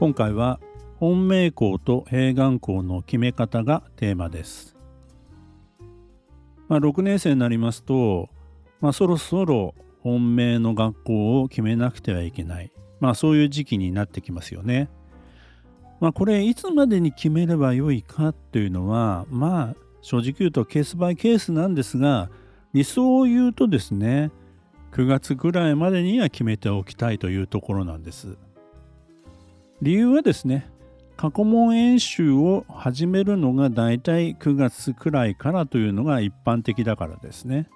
今回は本命校と併願校の決め方がテーマです。まあ、6年生になりますと、まあ、そろそろ本命の学校を決めなくてはいけない、まあ、そういう時期になってきますよね。まあ、これいつまでに決めればよいかというのはまあ正直言うとケースバイケースなんですが理想を言うとですね9月ぐらいまでには決めておきたいというところなんです。理由はですね過去問演習を始めるのがだいたい9月くらいからというのが一般的だからですね。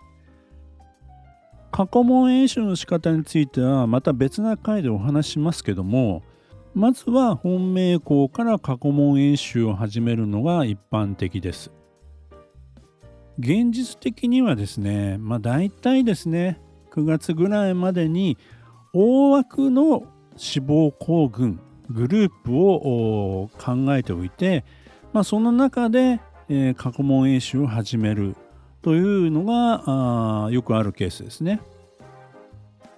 過去問演習の仕方についてはまた別な回でお話しますけどもまずは本命校から過去問演習を始めるのが一般的です。現実的にはですねまあ大体ですね9月ぐらいまでに大枠の志望校群グループを考えておいて、まあ、その中で、えー、過去問演習を始めるというのがよくあるケースですね。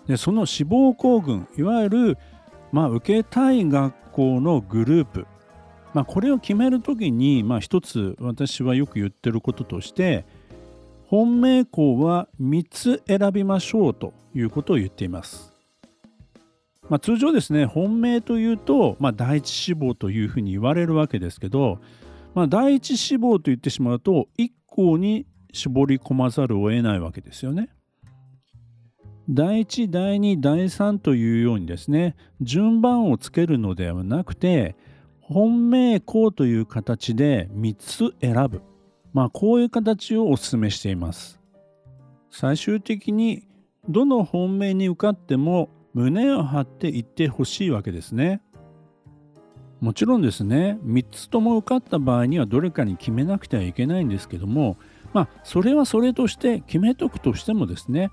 でその志望校群いわゆる、まあ、受けたい学校のグループ、まあ、これを決める時に、まあ、一つ私はよく言ってることとして本命校は3つ選びましょうということを言っています。まあ、通常ですね本命というと、まあ、第一志望というふうに言われるわけですけど、まあ、第一志望と言ってしまうと1校に絞り込まざるを得ないわけですよね。第1第2第3というようにですね順番をつけるのではなくて本命校という形で3つ選ぶ、まあ、こういう形をお勧めしています。最終的にどの本命に受かっても胸を張って言ってほしいわけですね。もちろんですね3つとも受かった場合にはどれかに決めなくてはいけないんですけどもまあそれはそれとして決めとくとしてもですね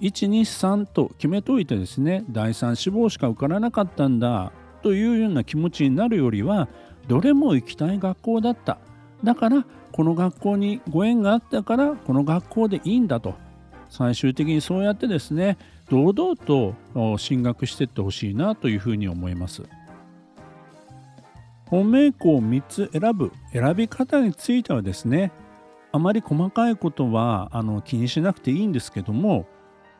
123と決めといてですね第3志望しか受からなかったんだというような気持ちになるよりはどれも行きたい学校だっただからこの学校にご縁があったからこの学校でいいんだと最終的にそうやってですね堂々と進学していってほしいなというふうに思います。本命校を3つ選ぶ選び方についてはですねあまり細かいことはあの気にしなくていいんですけども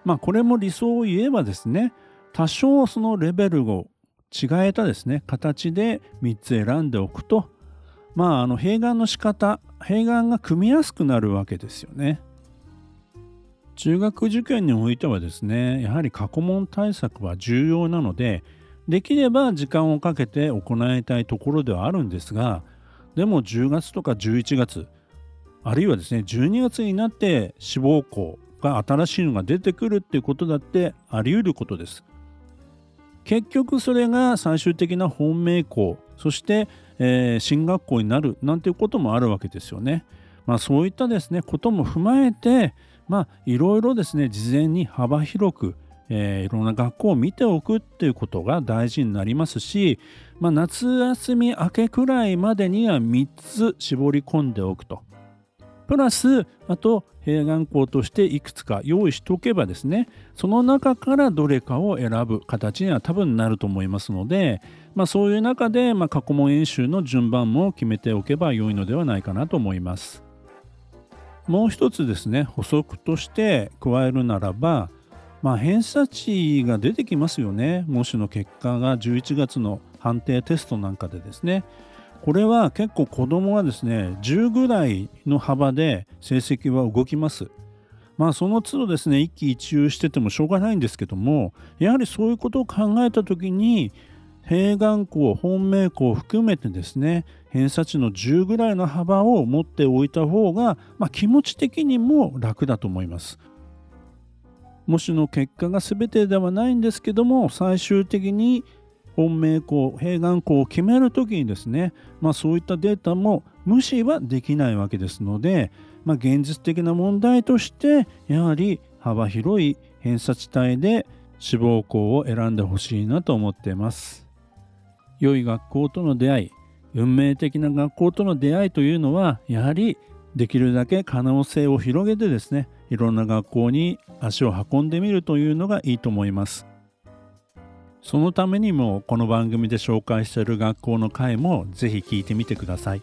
まあこれも理想を言えばですね多少そのレベルを違えたですね形で3つ選んでおくとまああの併願の仕方併願が組みやすくなるわけですよね。中学受験においてはですねやはり過去問対策は重要なのでできれば時間をかけて行いたいところではあるんですがでも10月とか11月あるいはですね12月になって志望校が新しいのが出てくるっていうことだってあり得ることです。結局それが最終的な本命校そして、えー、進学校になるなんていうこともあるわけですよね。まあ、そういったですねことも踏まえてまあいろいろですね事前に幅広く、えー、いろんな学校を見ておくっていうことが大事になりますし、まあ、夏休み明けくらいまでには3つ絞り込んでおくと。プラスあと併願校としていくつか用意しておけばですねその中からどれかを選ぶ形には多分なると思いますので、まあ、そういう中で、まあ、過去問演習の順番も決めておけば良いのではないかなと思います。もう一つですね補足として加えるならばまあ偏差値が出てきますよね。模試の結果が11月の判定テストなんかでですね。これは結構子供はですね10ぐらいの幅で成績は動きます。まあその都度ですね一喜一憂しててもしょうがないんですけどもやはりそういうことを考えた時に併願校本命校を含めてですね偏差値の10ぐらいの幅を持っておいた方が、まあ、気持ち的にも楽だと思います。模試の結果が全てではないんですけども最終的に本命校併願校を決める時にですね、まあ、そういったデータも無視はできないわけですので、まあ、現実的な問題としてやはり幅広い偏差値帯で志望校を選んでほしいなと思っています。良い学校との出会い運命的な学校との出会いというのはやはりできるだけ可能性を広げてですねいろんな学校に足を運んでみるというのがいいと思います。そのためにもこの番組で紹介している学校の回も是非聞いてみてください。